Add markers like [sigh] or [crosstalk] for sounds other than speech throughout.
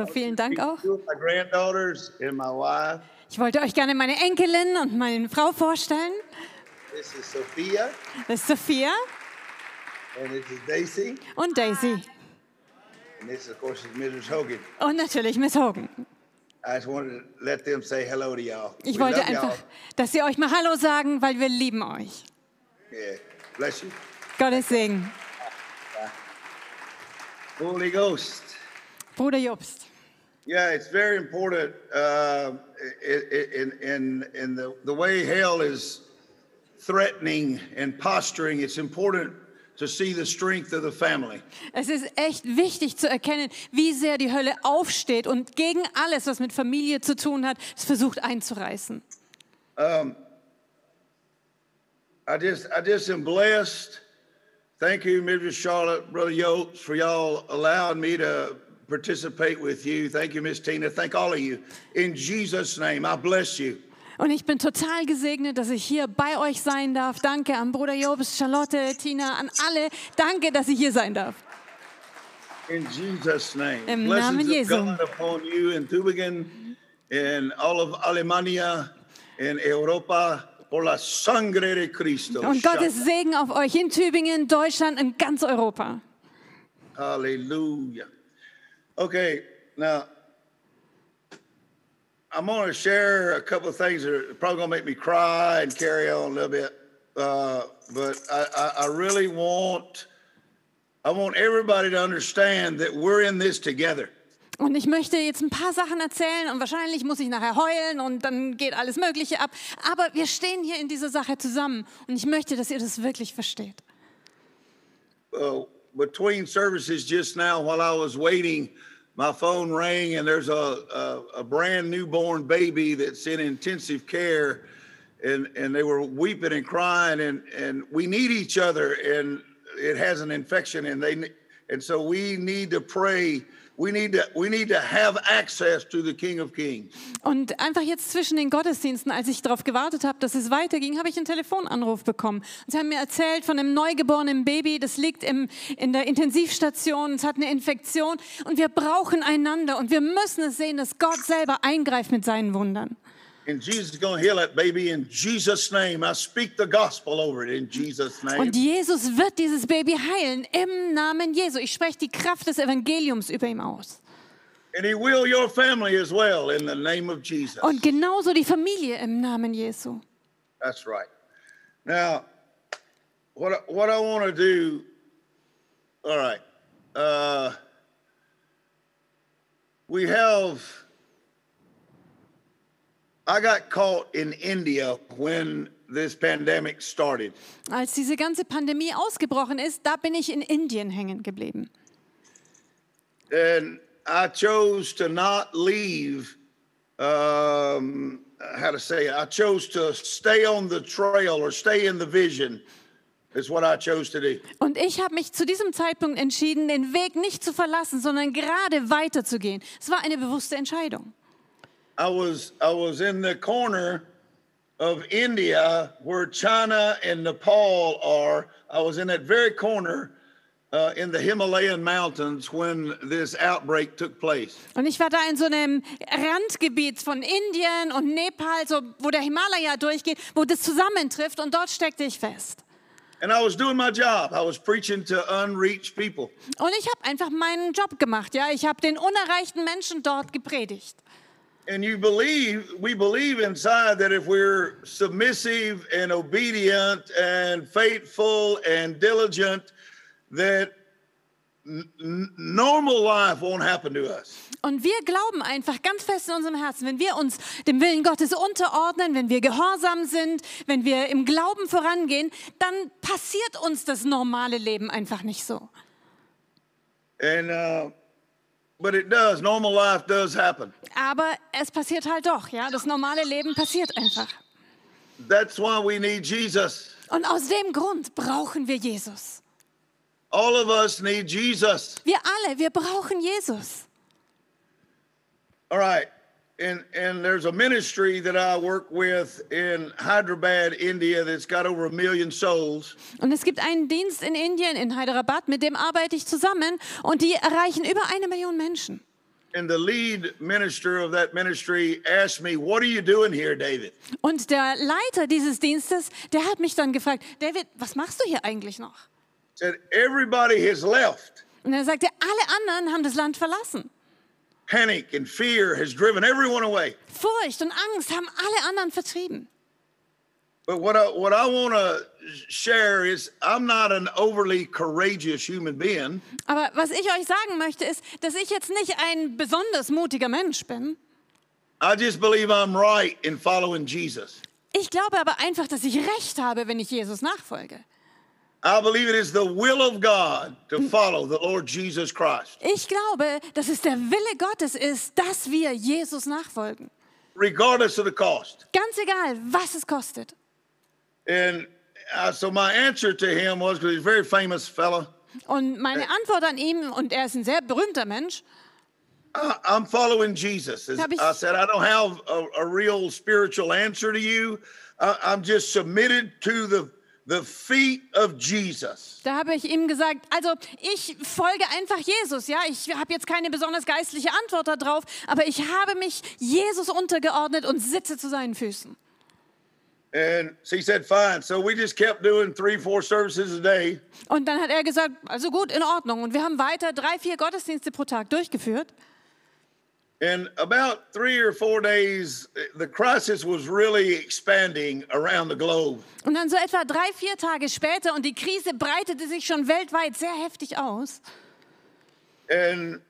Also vielen Dank auch. Ich wollte euch gerne meine Enkelin und meine Frau vorstellen. This is Sophia Das ist Sophia and this is Daisy. und Daisy. And this, of course, is Mrs. Hogan. Und natürlich Miss Hogan. I just wanted to let them say hello to y'all. Ich We wollte einfach, dass sie euch mal Hallo sagen, weil wir lieben euch. Yeah. Bless you. Gottes Segen. Holy Ghost. Bruder Jobst. Yeah, it's very important uh, in, in, in the, the way hell is threatening and posturing. It's important to see the strength of the family. Es ist echt wichtig zu erkennen, wie sehr die Hölle aufsteht und gegen alles, was mit Familie zu tun hat, es versucht einzureißen. I just, I just am blessed. Thank you, Mrs. Charlotte, Brother Yokes, for y'all allowing me to participate with you. Thank you, Miss Tina. Thank all of you. In Jesus' name, I bless you. Und ich bin total gesegnet, dass ich hier bei euch sein darf. Danke an Bruder Jobst, Charlotte, Tina, an alle. Danke, dass ich hier sein darf. In Jesus' name. Im Namen of Jesu. God upon you in Tübingen, in all of Alemania, in Europa, por la sangre de Cristo. Und Gottes Segen auf euch in Tübingen, Deutschland und ganz Europa. Hallelujah. Okay, now I'm going to share a couple of things that are probably going to make me cry and carry on a little bit. Uh, but I, I, I really want I want everybody to understand that we're in this together. Und ich möchte jetzt ein paar Sachen erzählen und wahrscheinlich muss ich nachher heulen und dann geht alles Mögliche ab. Aber wir stehen hier in dieser Sache zusammen und ich möchte, dass ihr das wirklich versteht. Between services just now while I was waiting, my phone rang and there's a, a, a brand newborn baby that's in intensive care and, and they were weeping and crying and, and we need each other and it has an infection and they, and so we need to pray. We need to, we need to have access to the King of Kings. Und einfach jetzt zwischen den Gottesdiensten, als ich darauf gewartet habe, dass es weiterging, habe ich einen Telefonanruf bekommen. Und sie haben mir erzählt von einem neugeborenen Baby, das liegt im, in der Intensivstation, es hat eine Infektion und wir brauchen einander und wir müssen es sehen, dass Gott selber eingreift mit seinen Wundern. And Jesus is going to heal that baby in Jesus' name. I speak the gospel over it in Jesus' name. Und Jesus wird dieses Baby heilen im Namen Jesu. Ich spreche die Kraft des Evangeliums über ihm aus. And he will your family as well in the name of Jesus. Und genauso die Familie im Namen Jesu. That's right. Now, what I- what I want to do, all right. Uh, we have. I got caught in India when this pandemic started. Als diese ganze Pandemie ausgebrochen ist, da bin ich in Indien hängen geblieben. and I chose to not leave. Um, how to say it? I chose to stay on the trail or stay in the vision. Is what I chose to do. Und ich habe mich zu diesem Zeitpunkt entschieden, den Weg nicht zu verlassen, sondern gerade weiterzugehen. Es war eine bewusste Entscheidung. I was I was in the corner of India where China and Nepal are. I was in that very corner uh, in the Himalayan mountains when this outbreak took place. Und ich war da in so einem Randgebiet von Indien und Nepal, so, wo der Himalaya durchgeht, wo das zusammentrifft und dort steckte ich fest. And I was doing my job. I was preaching to unreached people. Und ich habe einfach meinen Job gemacht, ja. Ich habe den unerreichten Menschen dort gepredigt. And you believe, we believe inside that if we're submissive and obedient and faithful and diligent, that normal life won't happen to us. Und wir glauben einfach ganz fest in unserem Herzen, wenn wir uns dem Willen Gottes unterordnen, wenn wir gehorsam sind, wenn wir im Glauben vorangehen, dann passiert uns das normale Leben einfach nicht so. And, uh, but it does. Normal life does happen. Aber es passiert halt doch, ja. Das normale Leben passiert einfach. That's why we need Jesus. Und aus dem Grund brauchen wir Jesus. All of us need Jesus. Wir alle, wir brauchen Jesus. All right. And, and there's a ministry that I work with in Hyderabad, India, that's got over a million souls. Und es gibt einen Dienst in Indien, in Hyderabad, mit dem arbeite ich zusammen und die erreichen über eine Million Menschen. And the lead minister of that ministry asked me, What are you doing here, David? Und der Leiter dieses Dienstes, der hat mich dann gefragt, David, was machst du hier eigentlich noch? Said, Everybody has left. Und er sagte, alle anderen haben das Land verlassen. Panic and fear has driven everyone away. Furcht und Angst haben alle anderen vertrieben. But what I, what I want to share is I'm not an overly courageous human being. Aber was ich euch sagen möchte, ist, dass ich jetzt nicht ein besonders mutiger Mensch bin. I just believe I'm right in following Jesus. Ich glaube aber einfach, dass ich recht habe, wenn ich Jesus nachfolge. I believe it is the will of God to follow the Lord Jesus Christ, Ich glaube, dass es der Wille Gottes ist, dass wir Jesus nachfolgen. regardless of the cost. Ganz egal, was es kostet. And uh, so my answer to him was because he's a very famous fellow. Und meine Antwort an ihm, und er ist ein sehr berühmter Mensch, I, I'm following Jesus. As I said, I don't have a, a real spiritual answer to you. I, I'm just submitted to the the feet of Jesus. da habe ich ihm gesagt, also ich folge einfach Jesus, ja, ich habe jetzt keine besonders geistliche Antwort darauf, aber ich habe mich Jesus untergeordnet und sitze zu seinen Füßen. And so he said, fine. So we just kept doing three, four services a day. Und dann hat er gesagt, also gut, in Ordnung. Und wir haben weiter drei, vier Gottesdienste pro Tag durchgeführt. And about three or four days, the crisis was really expanding around the globe. Und dann so etwa drei, vier Tage später und die Krise breitete sich schon weltweit sehr heftig aus. And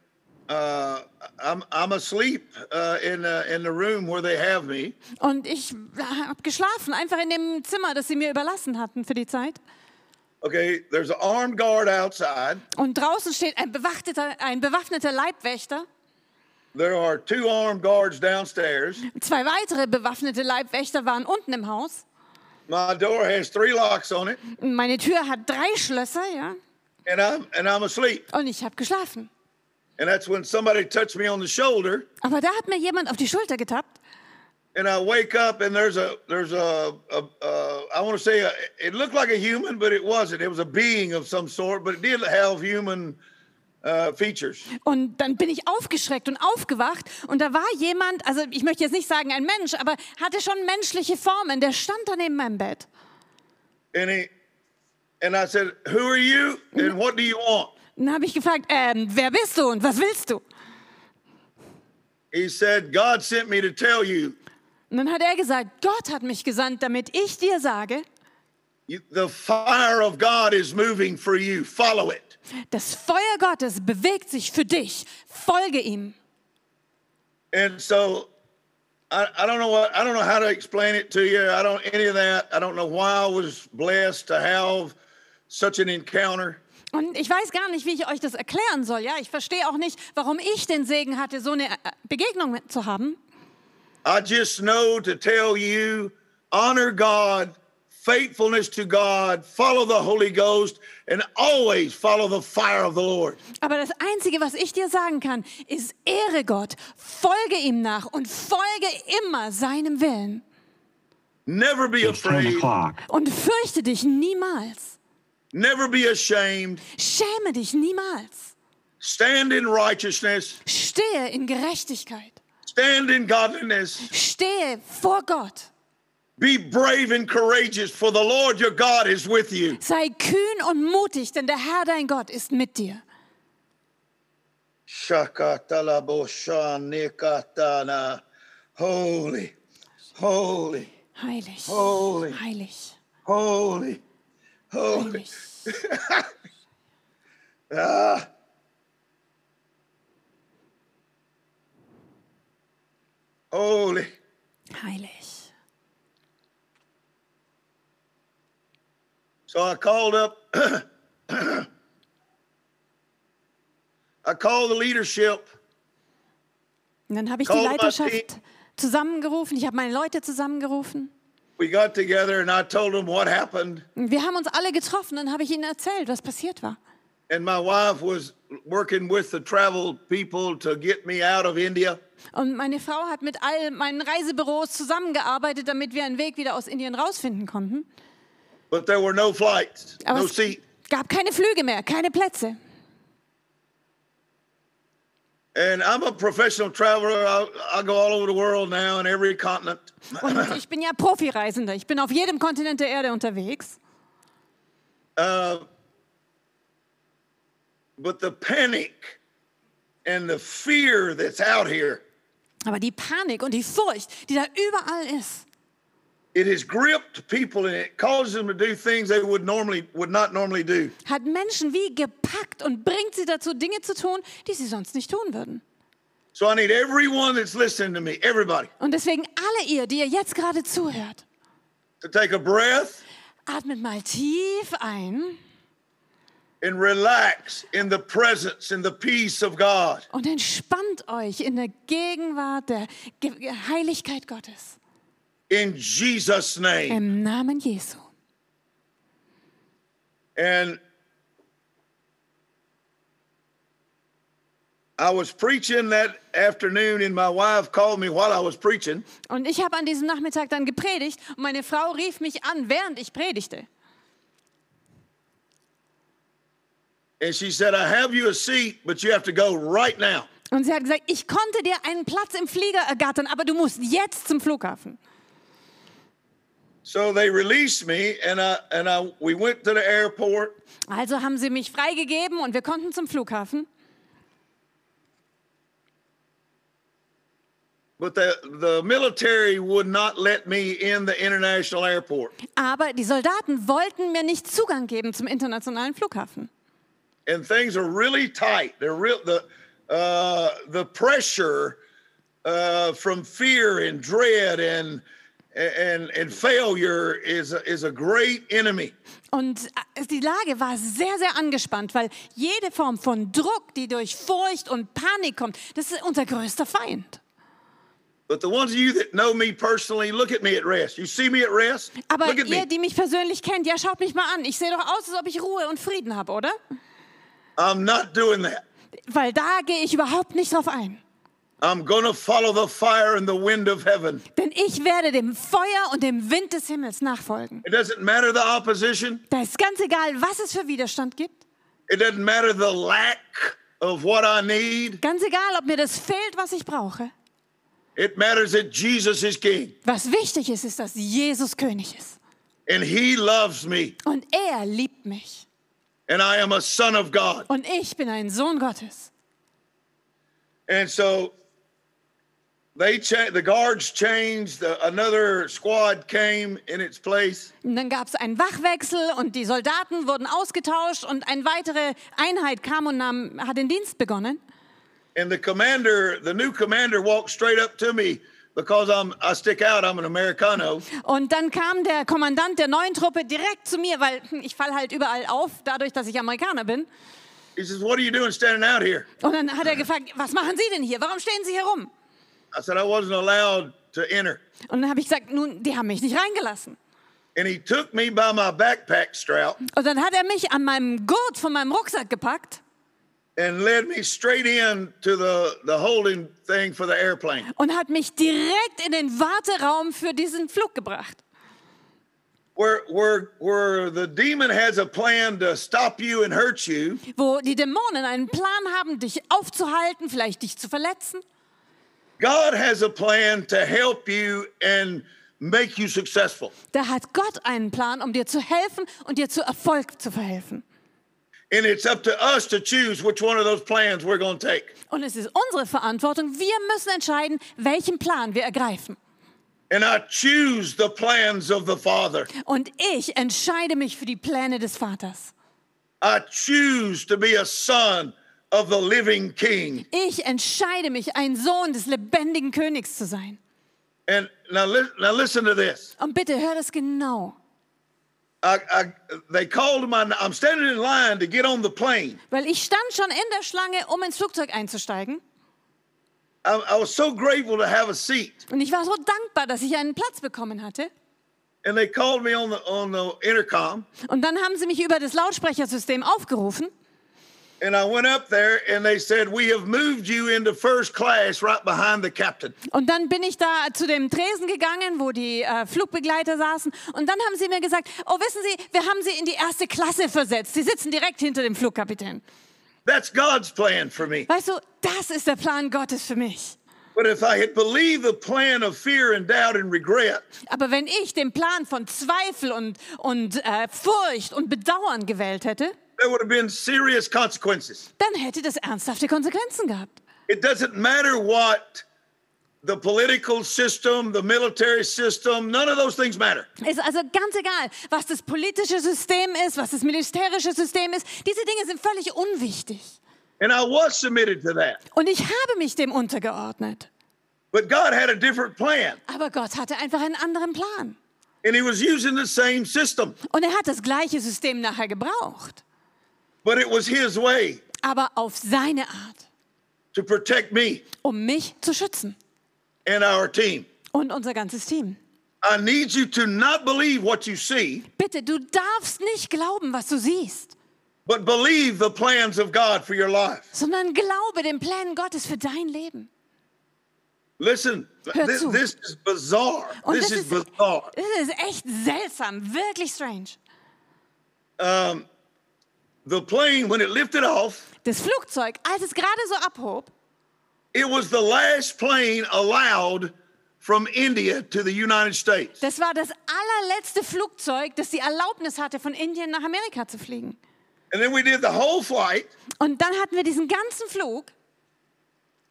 uh, I'm, I'm asleep uh, in, uh, in the room where they have me. Und ich habe geschlafen, einfach in dem Zimmer, das sie mir überlassen hatten für die Zeit. Okay, there's an armed guard outside. Und draußen steht ein bewaffneter, ein bewaffneter Leibwächter, There are two armed guards downstairs. zwei weitere bewaffnete Leibwächter waren unten im Haus. My door has three locks on it, Meine Tür hat drei Schlösser, ja, and I'm and I'm asleep. und ich habe geschlafen. And that's when somebody touched me on the shoulder, Aber da hat mir jemand auf die Schulter getappt and I wake up, and there's a there's a, a, a I want to say a, it looked like a human, but it wasn't. It was a being of some sort, but it did have human uh, features. und dann bin ich aufgeschreckt und aufgewacht und da war jemand, also ich möchte jetzt nicht sagen ein Mensch, aber hatte schon menschliche Formen, der stand da neben meinem Bett. And he and I said, "Who are you, and what do you want?" Und dann habe ich gefragt, ähm, wer bist du und was willst du? He said, "God sent me to tell you." Und dann hat er gesagt, Gott hat mich gesandt, damit ich dir sage, You, the fire of God is moving for you. Follow it. Das Feuer Gottes bewegt sich für dich. Folge ihm. And so I, I don't know what I don't know how to explain it to you. I don't any of that. I don't know why I was blessed to have such an encounter. Und ich weiß gar nicht, wie ich euch das erklären soll. Ja, ich verstehe auch nicht, warum ich den Segen hatte, so eine äh, Begegnung zu haben. I just know to tell you honor God, faithfulness to God, follow the Holy Ghost, and always follow the fire of the Lord. Aber das Einzige, was ich dir sagen kann, ist, ehre Gott, folge ihm nach und folge immer seinem Willen. Never be It's 10 afraid. Und fürchte dich niemals. never be ashamed. Schäme dich niemals. Stand in righteousness, Stehe in Gerechtigkeit. stand in godliness. Stehe vor Gott. Be brave and courageous, for the Lord your God is with you. Sei kühn und mutig, denn der Herr dein Gott ist mit dir. Holy, holy, Heilig. Holy. Heilig. holy, holy. [laughs] Ah. Holy. Heilig. So I called up, [clears throat] I called the leadership. Und dann habe ich die Leiterschaft zusammengerufen. Ich habe meine Leute zusammengerufen. We got together and I told them what happened. Und Wir haben uns alle getroffen. Dann habe ich ihnen erzählt, was passiert war. And my wife was working with the travel people to get me out of India. Und meine Frau hat mit all meinen Reisebüros zusammengearbeitet, damit wir einen Weg wieder aus Indien rausfinden konnten. But there were no flights, Aber no es seat. gab keine Flüge mehr, keine Plätze. And I'm a professional traveler. I, I go all over the world now in every continent. Und ich bin ja Profireisender. Ich bin auf jedem Kontinent der Erde unterwegs. Uh, but the panic and the fear that's out here, Aber die Panik und die Furcht, die da überall ist, hat Menschen wie gepackt und bringt sie dazu, Dinge zu tun, die sie sonst nicht tun würden. So I need everyone that's listening to me, everybody, Und deswegen alle ihr, die ihr jetzt gerade zuhört, to take a breath atmet mal tief ein and relax in the presence and the peace of God. und entspannt euch in der Gegenwart der Heiligkeit Gottes. In Jesus' name. Im Namen Jesu. And I was preaching that afternoon, and my wife called me while I was preaching. Und ich habe an diesem Nachmittag dann gepredigt und meine Frau rief mich an, während ich predigte. And she said, I have you a seat, but you have to go right now. Und sie hat gesagt, ich konnte dir einen Platz im Flieger ergattern, aber du musst jetzt zum Flughafen. So they released me, and I and I we went to the airport. Also haben sie mich freigegeben und wir konnten zum Flughafen. But the, the military would not let me in the international airport. Aber die Soldaten wollten mir nicht Zugang geben zum internationalen Flughafen. And things are really tight. They're real the uh, the pressure uh, from fear and dread and and and failure is a, is a great enemy. Und äh, die Lage war sehr, sehr angespannt, weil jede Form von Druck, die durch Furcht und Panik kommt, das ist unser größter Feind. But the ones of you that know me personally, look at me at rest. You see me at rest? Aber look at ihr, me. die mich persönlich kennt, ja, schaut mich mal an. Ich sehe doch aus, als ob ich Ruhe und Frieden habe, oder? I'm not doing that. Weil da gehe ich überhaupt nicht drauf ein. I'm to follow the fire and the wind of heaven. Denn ich werde dem Feuer und dem Wind des Himmels nachfolgen. It doesn't matter the opposition. Da ist ganz egal, was es für Widerstand gibt. It doesn't matter the lack of what I need. Ganz egal, ob mir das fehlt, was ich brauche. It matters that Jesus is king Was wichtig ist, ist, dass Jesus König ist. and he loves me Und er liebt mich. and I am a son of God. Und ich bin ein Sohn Gottes. And so they cha- the guards changed, the, another squad came in its place. Und dann gab es einen Wachwechsel und die Soldaten wurden ausgetauscht und eine weitere Einheit kam und nahm, hat den Dienst begonnen. And the commander, the new commander walked straight up to me because I'm I stick out, I'm an Americano. Und dann kam der Kommandant der neuen Truppe direkt zu mir, weil ich falle halt überall auf, dadurch, dass ich Amerikaner bin. He says, What are you doing standing out here? Und dann hat er gefragt, was machen Sie denn hier? Warum stehen Sie hier rum? I said, I wasn't allowed to enter. Und dann habe ich gesagt, nun, die haben mich nicht reingelassen. And he took me by my backpack strap Und dann hat er mich an meinem Gurt von meinem Rucksack gepackt and led me straight in to the, the holding thing for the airplane. und hat mich direkt in den Warteraum für diesen Flug gebracht. Where, where, where the demon has a plan to stop you and hurt you, Wo die Dämonen einen Plan haben, dich aufzuhalten, vielleicht dich zu verletzen. God has a plan to help you and make you successful. Da hat Gott einen Plan, um dir zu helfen und dir zu Erfolg zu verhelfen. And it's up to us to choose which one of those plans we're going to take. Und es ist unsere Verantwortung. Wir müssen entscheiden, welchen Plan wir ergreifen. And I choose the plans of the Father. Und ich entscheide mich für die Pläne des Vaters. I choose to be a son of the living King. Ich entscheide mich, ein Sohn des lebendigen Königs zu sein. And now, li- now listen to this. Und bitte hör das genau. I, I, they called my. I'm standing in line to get on the plane. Weil ich stand schon in der Schlange, um ins Flugzeug einzusteigen. I, I was so grateful to have a seat. Und ich war so dankbar, dass ich einen Platz bekommen hatte. And they called me on the on the intercom. Und dann haben sie mich über das Lautsprechersystem aufgerufen. And I went up there and they said, We have moved you into first class right behind the captain. Und dann bin ich da zu dem Tresen gegangen, wo die äh, Flugbegleiter saßen. Und dann haben sie mir gesagt, oh wissen Sie, wir haben Sie in die erste Klasse versetzt. Sie sitzen direkt hinter dem Flugkapitän. That's God's plan for me. Weißt du, das ist der Plan Gottes für mich. But if I had believed the plan of fear and doubt and regret, Aber wenn ich den Plan von Zweifel und, und äh, Furcht und Bedauern gewählt hätte, dann hätte das ernsthafte Konsequenzen gehabt. It doesn't matter what the political system, the military system, none of those things matter. Ist also ganz egal, was das politische System ist, was das militärische System ist. Diese Dinge sind völlig unwichtig. And I was submitted to that. Und ich habe mich dem untergeordnet. But God had a different plan, Aber Gott hatte einfach einen anderen Plan. and He was using the same system, Und er hat das gleiche System nachher gebraucht. But it was His way Aber auf seine Art, to protect me um mich zu schützen. and our team. Und unser ganzes Team. I need you to not believe what you see, Bitte, du darfst nicht glauben, was du siehst, but believe the plans of God for your life. sondern glaube den Plänen Gottes für dein Leben. Listen, Hör this, zu. this is bizarre. Und This das is ist, bizarre. das ist echt seltsam, wirklich strange. The plane, when it lifted off, Das Flugzeug, als es gerade so abhob, it was the last plane allowed from India to the United States. das war das allerletzte Flugzeug, das die Erlaubnis hatte, von Indien nach Amerika zu fliegen. And then we did the whole flight. Und dann hatten wir diesen ganzen Flug.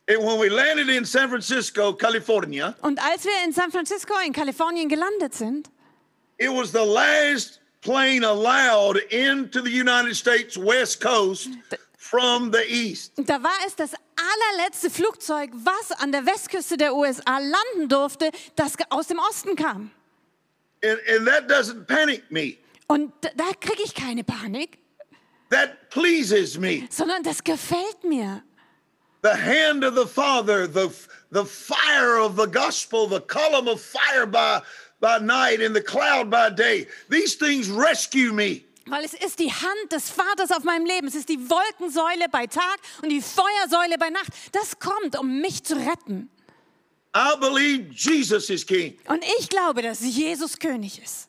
And when we landed in San Francisco, California, Und als wir in San Francisco in Kalifornien gelandet sind, it was the last plane allowed into the United States West Coast from the east. da war es das allerletzte Flugzeug, was an der Westküste der USA landen durfte, das aus dem Osten kam. And, and that doesn't panic me. Und da, da kriege ich keine Panik, That pleases me. sondern das gefällt mir. The hand of the Father, the, the fire of the gospel, the column of fire by, by night and the cloud by day. These things rescue me. Weil es ist die Hand des Vaters auf meinem Leben. Es ist die Wolkensäule bei Tag und die Feuersäule bei Nacht. Das kommt, um mich zu retten. I believe Jesus is king. Und ich glaube, dass Jesus König ist.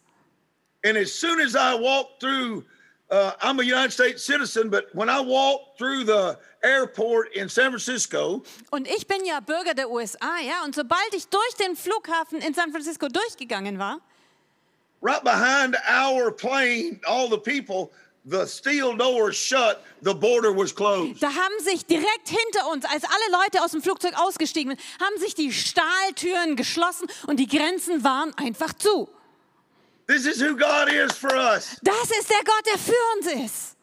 And as soon as I walk through, uh, I'm a United States citizen, but when I walk through the airport in San Francisco, Und ich bin ja Bürger der USA, ja. Und sobald ich durch den Flughafen in San Francisco durchgegangen war, right behind our plane, all the people, the steel doors shut, the border was closed. da haben sich direkt hinter uns, als alle Leute aus dem Flugzeug ausgestiegen sind, haben sich die Stahltüren geschlossen und die Grenzen waren einfach zu. This is who God is for us. Das ist der Gott, der für uns ist.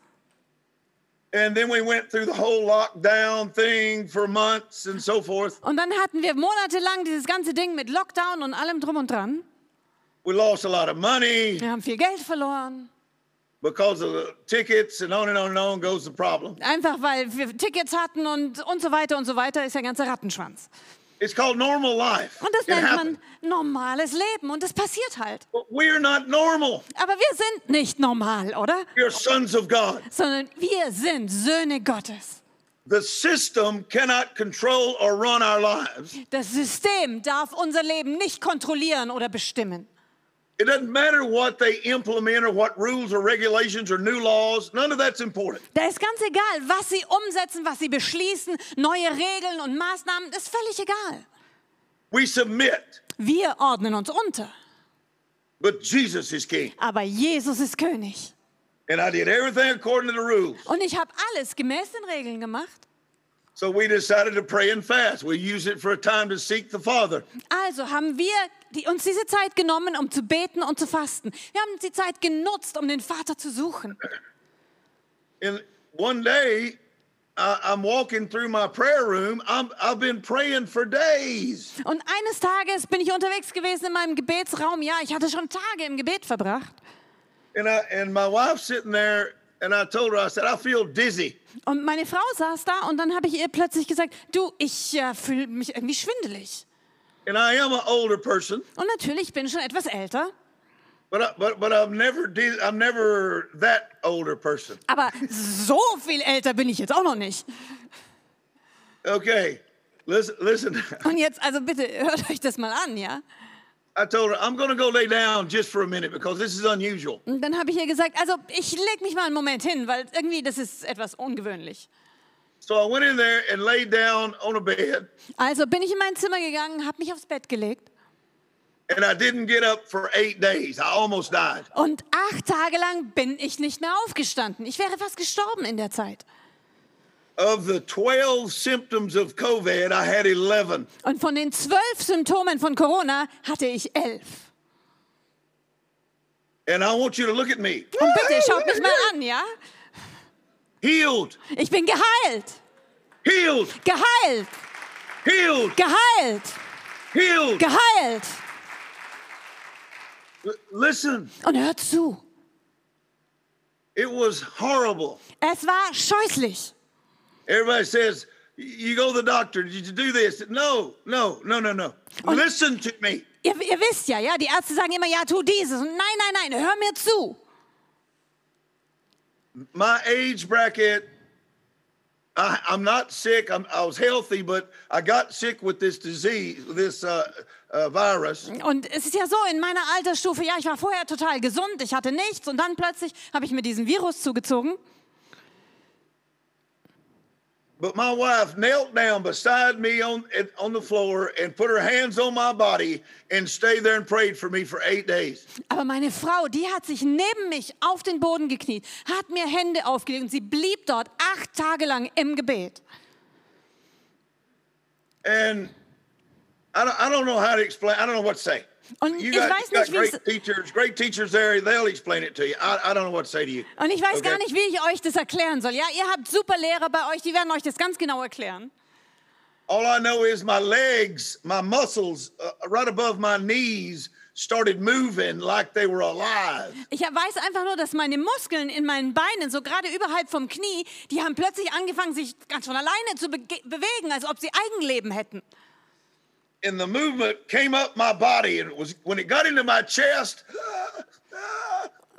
And then we went through the whole lockdown thing for months and so forth. Und dann hatten wir monatelang dieses ganze Ding mit Lockdown und allem drum und dran. We lost a lot of money Wir haben viel Geld verloren. because of the tickets and on and on and on goes the problem. Einfach weil wir Tickets hatten und, und so weiter und so weiter, ist der ganze Rattenschwanz. It's called normal life. Und das It nennt happened. man normales Leben und das passiert halt. But we're not normal. Aber wir sind nicht normal, oder? We're sons of God. Sondern wir sind Söhne Gottes. The system cannot control or run our lives. Das System darf unser Leben nicht kontrollieren oder bestimmen. It doesn't matter what they implement or what rules or regulations or new laws. None of that's important. Da ist ganz egal, was sie umsetzen, was sie beschließen, neue Regeln und Maßnahmen, das ist völlig egal. We submit, Wir ordnen uns unter. but Jesus is king. Aber Jesus ist König. And I did everything according to the rules. Und ich habe alles gemäß den Regeln gemacht. So we decided to pray and fast. We use it for a time to seek the Father. Also haben wir die, uns diese Zeit genommen, um zu beten und zu fasten. Wir haben die Zeit genutzt, um den Vater zu suchen. And one day, I, I'm walking through my prayer room. I'm, I've been praying for days. Und eines Tages bin ich unterwegs gewesen in meinem Gebetsraum. Ja, ich hatte schon Tage im Gebet verbracht. And, I, and my wife's sitting there, and I told her, I said, I feel dizzy. Und meine Frau saß da und dann habe ich ihr plötzlich gesagt, du, ich äh, fühle mich irgendwie schwindelig. And I am an older person, Und natürlich bin ich schon etwas älter, but, I, but, but I'm, never diz- I'm never that older person. aber so viel älter bin ich jetzt auch noch nicht. Okay, listen, listen. Und jetzt, also bitte, [laughs] hört euch das mal an, ja? I told her, I'm going to go lay down just for a minute because this is unusual. Und dann habe ich ihr gesagt, also ich leg mich mal einen Moment hin, weil irgendwie das ist etwas ungewöhnlich. So I went in there and laid down on a bed, Also bin ich in mein Zimmer gegangen, habe mich aufs Bett gelegt and I didn't get up for eight days. I almost died. und acht Tage lang bin ich nicht mehr aufgestanden. Ich wäre fast gestorben in der Zeit. Of the 12 symptoms of COVID, I had 11. Und von den zwölf Symptomen von Corona hatte ich elf. And I want you to look at me. Und bitte schaut mich mal an, ja? Healed, Ich bin geheilt, healed, geheilt, healed, geheilt, healed. geheilt. Listen, Und hört zu, it was horrible. es war scheußlich. Everybody says, you go to the doctor, did you do this? No, no, no, no, no. Listen to me. Ihr, ihr wisst ja, ja, die Ärzte sagen immer, ja, tu dieses. Und nein, nein, nein, hör mir zu. My age bracket, I, I'm not sick. I'm, I was healthy, but I got sick with this disease, this uh, uh, virus. Und es ist ja so, in meiner Altersstufe, ja, ich war vorher total gesund, ich hatte nichts und dann plötzlich habe ich mir diesen Virus zugezogen. But my wife knelt down beside me on on the floor and put her hands on my body and stayed there and prayed for me for eight days. Aber meine Frau, die hat sich neben mich auf den Boden gekniet, hat mir Hände aufgelegt und sie blieb dort acht Tage lang im Gebet. And I don't, I don't know how to explain. I don't know what to say. Und You ich got, weiß nicht, wie great teachers, great teachers there. They'll explain it to you. I, I don't know what to say to you. Und ich weiß Okay. gar nicht, wie ich euch das erklären soll. Ja, ihr habt super Lehrer bei euch, die werden euch das ganz genau erklären. All I know is my legs, my muscles uh, right above my knees started moving like they were alive. Ich weiß einfach nur, dass meine Muskeln in meinen Beinen, so gerade überhalb vom Knie, die haben plötzlich angefangen, sich ganz von alleine zu bege- bewegen, als ob sie Eigenleben hätten. And the movement came up my body, and it was when it got into my chest,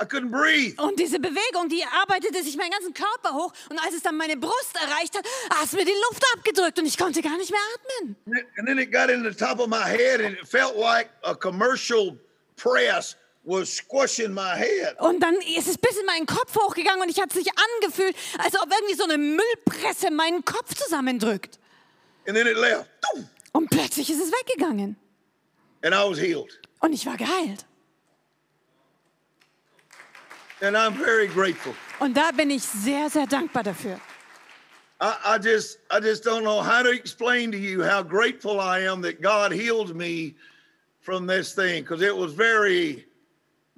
I couldn't breathe. Und diese Bewegung, die arbeitete sich meinen ganzen Körper hoch. Und als es dann meine Brust erreicht hat, hat es mir die Luft abgedrückt und ich konnte gar nicht mehr atmen. And then it got in the top of my head, and it felt like a commercial press was squishing my head. Und dann ist es bis in meinen Kopf hochgegangen und ich hatte sich angefühlt, als ob irgendwie so eine Müllpresse meinen Kopf zusammendrückt. And then it left, Und plötzlich ist es weggegangen. and I was healed. Und ich war geheilt. And I'm very grateful. Und da bin ich sehr, sehr dankbar dafür. I, I just I just don't know how to explain to you how grateful I am that God healed me from this thing because it was very,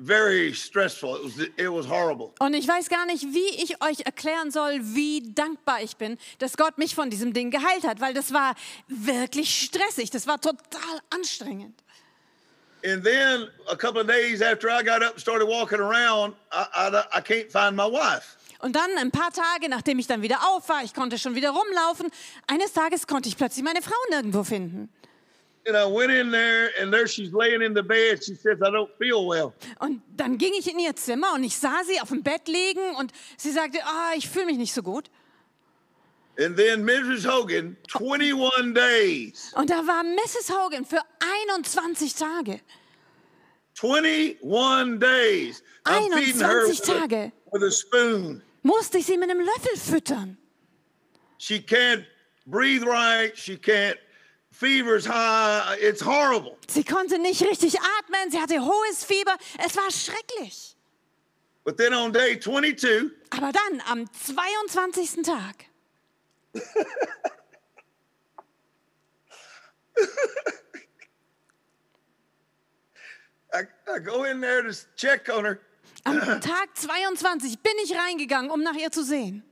very stressful. It was it was horrible. Und ich weiß gar nicht, wie ich euch erklären soll, wie dankbar ich bin, dass Gott mich von diesem Ding geheilt hat, weil das war wirklich stressig. Das war total anstrengend. And then a couple of days after I got up and started walking around, I, I, I can't find my wife. Und dann ein paar Tage, nachdem ich dann wieder auf war, ich konnte schon wieder rumlaufen, eines Tages konnte ich plötzlich meine Frau nirgendwo finden. And I went in there, and there she's laying in the bed. She says, I don't feel well. Und dann ging ich in ihr Zimmer und ich sah sie auf dem Bett liegen und sie sagte, ah, ich fühle mich nicht so gut. And then Mrs. Hogan, 21 days, Und da war Mrs. Hogan für 21 Tage. 21 days. I'm feeding her 21 with a, Tage. with a spoon. Musste ich sie mit einem Löffel füttern. She can't breathe right. She can't, fever's high. It's horrible. Sie konnte nicht richtig atmen, sie hatte hohes Fieber. Es war schrecklich. But then on day 22, Aber dann, am 22. Tag, I, I go in there to check on her, am Tag 22 bin ich reingegangen, um nach ihr zu sehen.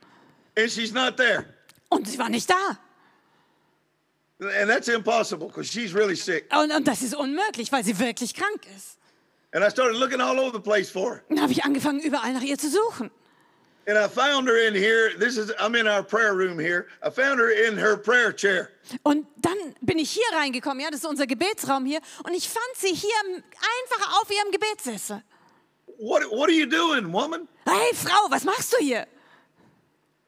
and she's not there. Und sie war nicht da. And that's impossible because she's really sick. Und, und das ist unmöglich, weil sie wirklich krank ist. And I started looking all over the place for her. Dann habe ich angefangen, überall nach ihr zu suchen. And I found her in here. This is, I'm in our prayer room here. I found her in her prayer chair. Und dann bin ich hier reingekommen, ja, das ist unser Gebetsraum hier, und ich fand sie hier einfach auf ihrem Gebetssessel. What, what are you doing, woman? Hey Frau, was machst du hier?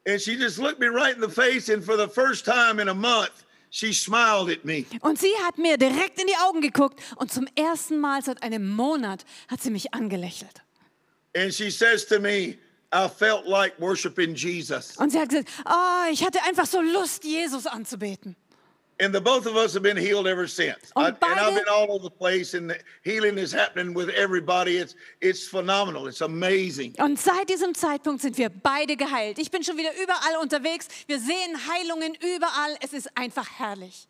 And she just looked me right in the face. And for the first time in a month, she smiled at me. Und sie hat mir direkt in die Augen geguckt und zum ersten Mal seit einem Monat hat sie mich angelächelt. And she says to me, I felt like worshiping Jesus. Und sie hat gesagt, oh, ich hatte einfach so Lust, Jesus anzubeten. And the both of us have been healed ever since. Und I, and I've been all over the place, and the healing is happening with everybody. It's it's phenomenal. It's amazing. Und seit diesem Zeitpunkt sind wir beide geheilt. Ich bin schon wieder überall unterwegs. Wir sehen Heilungen überall. Es ist einfach herrlich.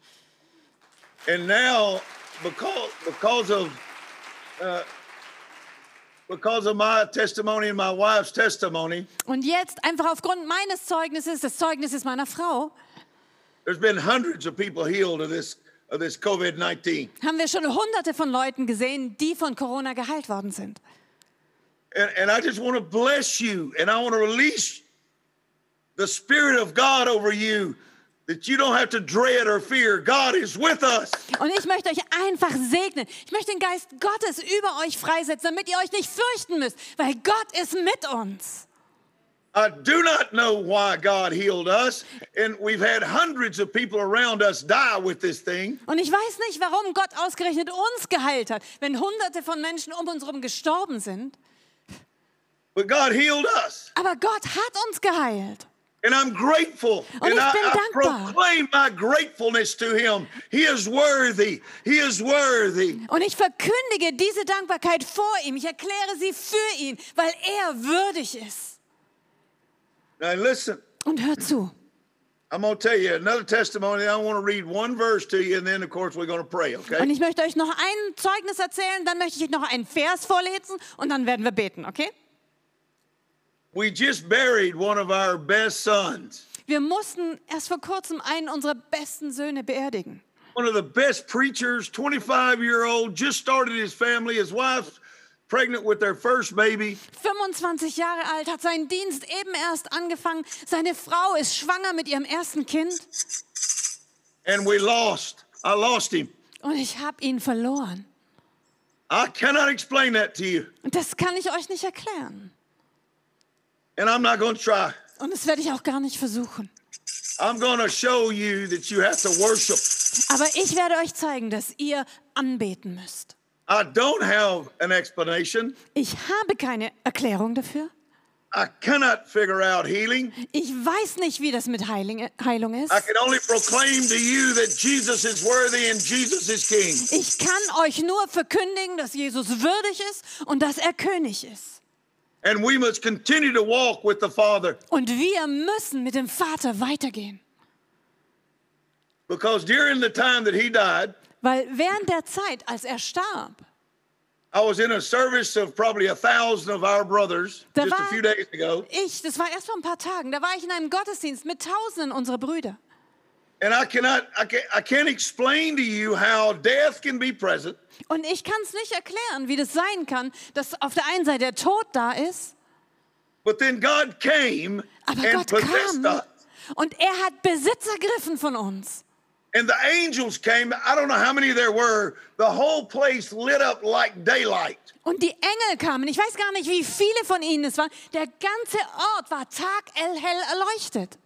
And now, because because of uh, because of my testimony and my wife's testimony, Und jetzt einfach aufgrund meines Zeugnisses, des Zeugnisses meiner Frau, there's been hundreds of people healed of this of this COVID nineteen. haben wir schon hunderte von Leuten gesehen, die von Corona geheilt worden sind. And, and I just want to bless you, and I want to release the Spirit of God over you, that you don't have to dread or fear. God is with us. Und ich möchte euch einfach segnen. Ich möchte den Geist Gottes über euch freisetzen, damit ihr euch nicht fürchten müsst, weil Gott ist mit uns. I do not know why God healed us, and we've had hundreds of people around us die with this thing. Und ich weiß nicht, warum Gott ausgerechnet uns geheilt hat, wenn hunderte von Menschen um uns herum gestorben sind. But God healed us, Aber Gott hat uns geheilt. and I'm grateful. Und and ich I, bin I dankbar. proclaim my gratefulness to Him. He is worthy. He is worthy. Und ich verkündige diese Dankbarkeit vor ihm. Ich erkläre sie für ihn, weil er würdig ist. Now listen, Und hör zu. I'm going to tell you another testimony. I want to read one verse to you, and then, of course, we're going to pray, okay? Und ich möchte euch noch ein Zeugnis erzählen, dann möchte ich euch noch einen Vers vorlesen und dann werden wir beten, okay? We just buried one of our best sons, Wir mussten erst vor kurzem einen unserer besten Söhne beerdigen. one of the best preachers, 25 year old, just started his family, his wife's pregnant with their first baby. 25 Jahre alt, hat seinen Dienst eben erst angefangen. Seine Frau ist schwanger mit ihrem ersten Kind and we lost. I lost him. und ich habe ihn verloren. I cannot explain that to you, Und das kann ich euch nicht erklären. and I'm not going to try. Und das werde ich auch gar nicht versuchen. I'm going to show you that you have to worship. Aber ich werde euch zeigen, dass ihr anbeten müsst. I don't have an explanation. Ich habe keine Erklärung dafür. I cannot figure out healing. Ich weiß nicht, wie das mit Heiling, Heilung ist. Ich kann euch nur verkündigen, dass Jesus würdig ist und dass er König ist. And we must continue to walk with the Father Und wir müssen mit dem Vater weitergehen. because during the time that He died, Weil während der Zeit, als er starb, I was in a service of probably a thousand of our brothers Da just a few days ago. ich, das war erst vor ein paar Tagen, da war ich in einem Gottesdienst mit Tausenden unserer Brüder. And I cannot, I can't, I can't explain to you how death can be present, Und ich kann es nicht erklären, wie das sein kann, dass auf der einen Seite der Tod da ist, but then God came aber and Gott possessed kam us. und er hat Besitz ergriffen von uns. And the angels came. I don't know how many there were. The whole place lit up like daylight. Und die Engel kamen. Ich weiß gar nicht, wie viele von ihnen es waren. Der ganze Ort war taghell erleuchtet.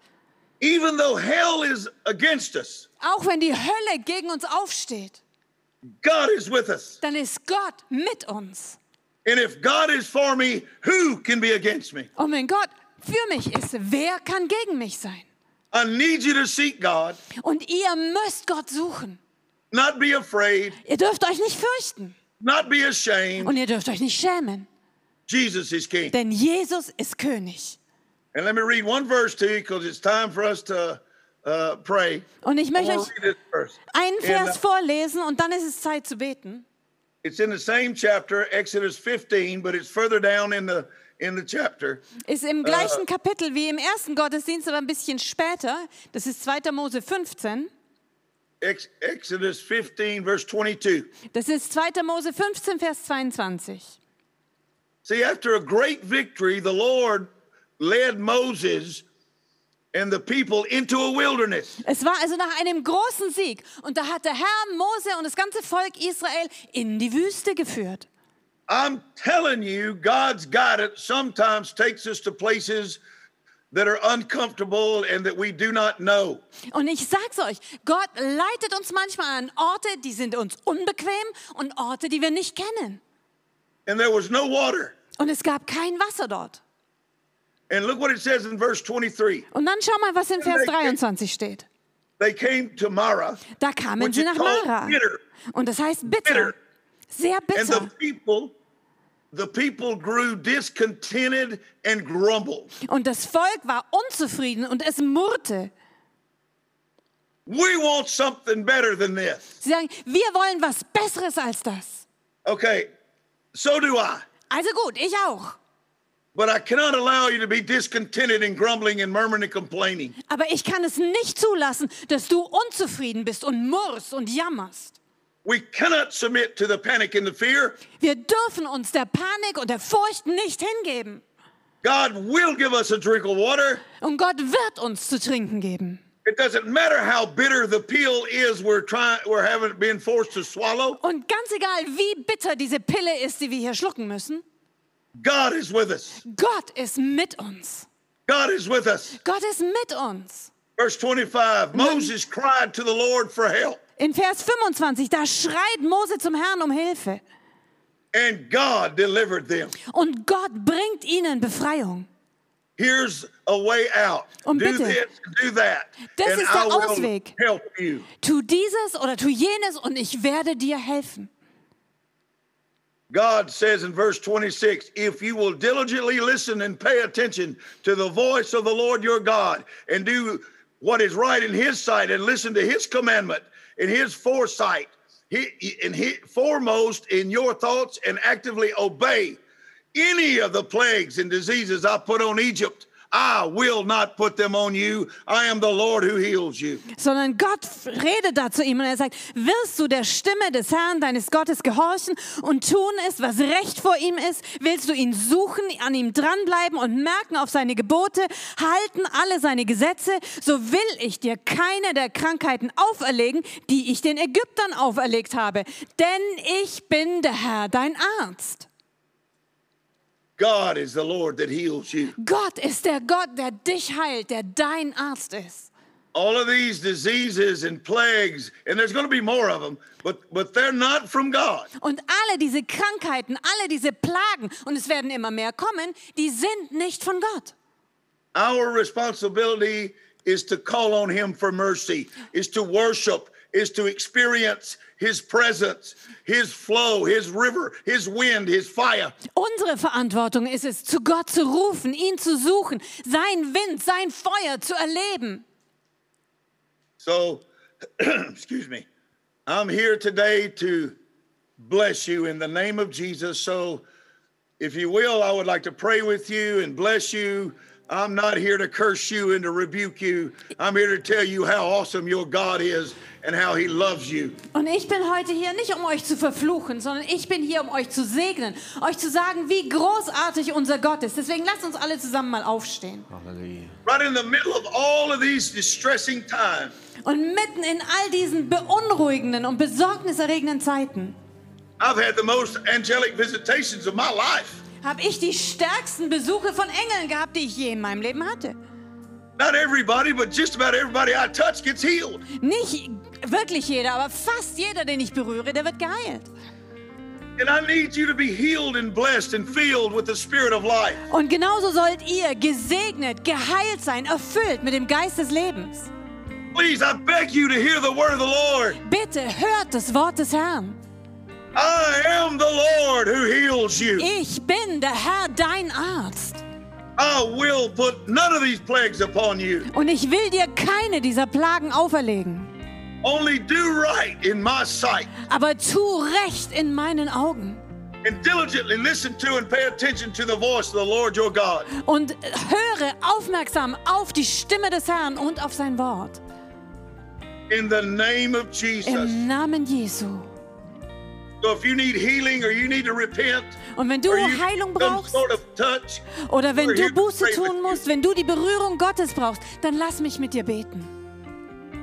Even though hell is against us, Auch wenn die Hölle gegen uns aufsteht, God is with us. dann ist Gott mit uns. And if God is for me, who can be against me? Und wenn Gott für mich ist, wer kann gegen mich sein? I need you to seek God, Und ihr müsst Gott suchen. not be afraid, Ihr dürft euch nicht fürchten not be ashamed. und ihr dürft euch nicht schämen, Jesus is King. denn Jesus ist König. And let me read one verse to you because it's time for us to uh, pray. Und ich möchte euch einen In, Vers uh, vorlesen und dann ist es Zeit zu beten. It's in the same chapter, Exodus 15, but it's further down in the in the chapter. Ist im gleichen Kapitel wie im ersten Gottesdienst, aber ein bisschen später. Das ist 2. Mose 15. Ex- Exodus 15, verse 22. Das ist 2. Mose 15, Vers 22. See, after a great victory, the Lord led Moses and the people into a wilderness. Es war also nach einem großen Sieg und da hat der Herr Mose und das ganze Volk Israel in die Wüste geführt. I'm telling you, God's guidance sometimes takes us to places that are uncomfortable and that we do not know. Und ich sag's euch, Gott leitet uns manchmal an Orte, die sind uns unbequem und Orte, die wir nicht kennen. And there was no water. Und es gab kein Wasser dort. And look what it says in verse 23. Und dann schau mal, was in Vers 23 steht. They came to Mara, Da kamen sie nach Mara. bitter. Und das heißt bitter. Bitter. Sehr And the bitter. people, the people grew discontented and grumbled. Und das Volk war unzufrieden und es murrte. We want something better than this. Sie sagen, wir wollen was Besseres als das. Okay, so do I. Also gut, ich auch. But I cannot allow you to be discontented and grumbling and murmuring and complaining. Aber ich kann es nicht zulassen, dass du unzufrieden bist und murrst und jammerst. We cannot submit to the panic and the fear. Wir dürfen uns der Panik und der Furcht nicht hingeben. God will give us a drink of water. Und Gott wird uns zu trinken geben. It doesn't matter how bitter the pill is we're trying we're having been forced to swallow. Und ganz egal, wie bitter diese Pille ist, die wir hier schlucken müssen, God is with us. Gott ist mit uns. God is with us. Gott ist mit uns. Verse 25 Moses cried to the Lord for help, In Vers 25, da schreit Mose zum Herrn um Hilfe. and God delivered them. Und Gott bringt ihnen Befreiung. Here's a way out. Und do bitte, this, do that, das ist I der will Ausweg. help you. Tu dieses oder tu jenes und ich werde dir helfen. God says in verse 26 if you will diligently listen and pay attention to the voice of the Lord your God and do what is right in his sight and listen to his commandment and his foresight, he, and he, foremost in your thoughts and actively obey any of the plagues and diseases I put on Egypt. I will not put them on you. I am the Lord who heals you. Sondern Gott redet da zu ihm und er sagt, wirst du der Stimme des Herrn, deines Gottes gehorchen und tun es, was recht vor ihm ist? Willst du ihn suchen, an ihm dranbleiben und merken auf seine Gebote, halten alle seine Gesetze? So will ich dir keine der Krankheiten auferlegen, die ich den Ägyptern auferlegt habe. Denn ich bin der Herr, dein Arzt. God is the Lord that heals you. Gott ist der Gott, der dich heilt, der dein Arzt ist. all of these diseases and plagues, and there's going to be more of them, but but they're not from God. Und alle diese Krankheiten, alle diese Plagen, und es werden immer mehr kommen, die sind nicht von Gott. Our responsibility is to call on Him for mercy, is to worship, is to experience His presence, His flow, His river, His wind, His fire. Unsere Verantwortung ist es, zu Gott zu rufen, ihn zu suchen, sein Wind, sein Feuer zu erleben. So, [clears throat] excuse me, I'm here today to bless you in the name of Jesus. So, if you will, I would like to pray with you and bless you. I'm not here to curse you and to rebuke you. I'm here to tell you how awesome your God is and how He loves you. Und ich bin heute hier nicht, um euch zu verfluchen, sondern ich bin hier, um euch zu segnen, euch zu sagen, wie großartig unser Gott ist. Deswegen lasst uns alle zusammen mal aufstehen. Hallelujah. Right in the middle of all of these distressing times, Und mitten in all diesen beunruhigenden und besorgniserregenden Zeiten I've had the most angelic visitations of my life. Habe ich die stärksten Besuche von Engeln gehabt, die ich je in meinem Leben hatte. Not everybody, but just about everybody I touch gets healed. Nicht wirklich jeder, aber fast jeder, den ich berühre, der wird geheilt. And I need you to be healed and blessed and filled with the Spirit of life. Und genauso sollt ihr gesegnet, geheilt sein, erfüllt mit dem Geist des Lebens. Please, I beg you to hear the word of the Lord. Bitte hört das Wort des Herrn. I am the Lord who heals you. Ich bin der Herr, dein Arzt. I will put none of these plagues upon you. Und ich will dir keine dieser Plagen auferlegen. Only do right in my sight Aber tu recht in meinen Augen. and diligently listen to and pay attention to the voice of the Lord your God. Und höre aufmerksam auf die Stimme des Herrn und auf sein Wort. In the name of Jesus. Im Namen Jesu. Und wenn du Heilung brauchst oder wenn du Buße tun musst, wenn du die Berührung Gottes brauchst, dann lass mich mit dir beten.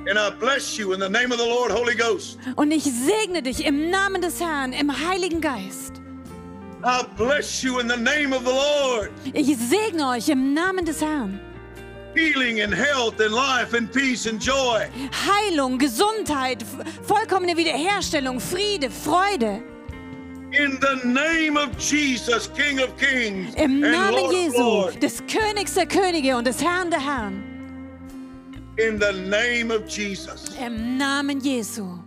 and I bless you in the name of the Lord, Holy Ghost. Und ich segne dich im Namen des Herrn, im Heiligen Geist. I bless you in the name of the Lord. Ich segne euch im Namen des Herrn. Heilung, Gesundheit, vollkommene Wiederherstellung, Friede, Freude. In the name of Jesus, King of Kings Im Namen Lord Jesu, des Königs der Könige und des Herrn der Herren. In the name of Jesus. Im Namen Jesu.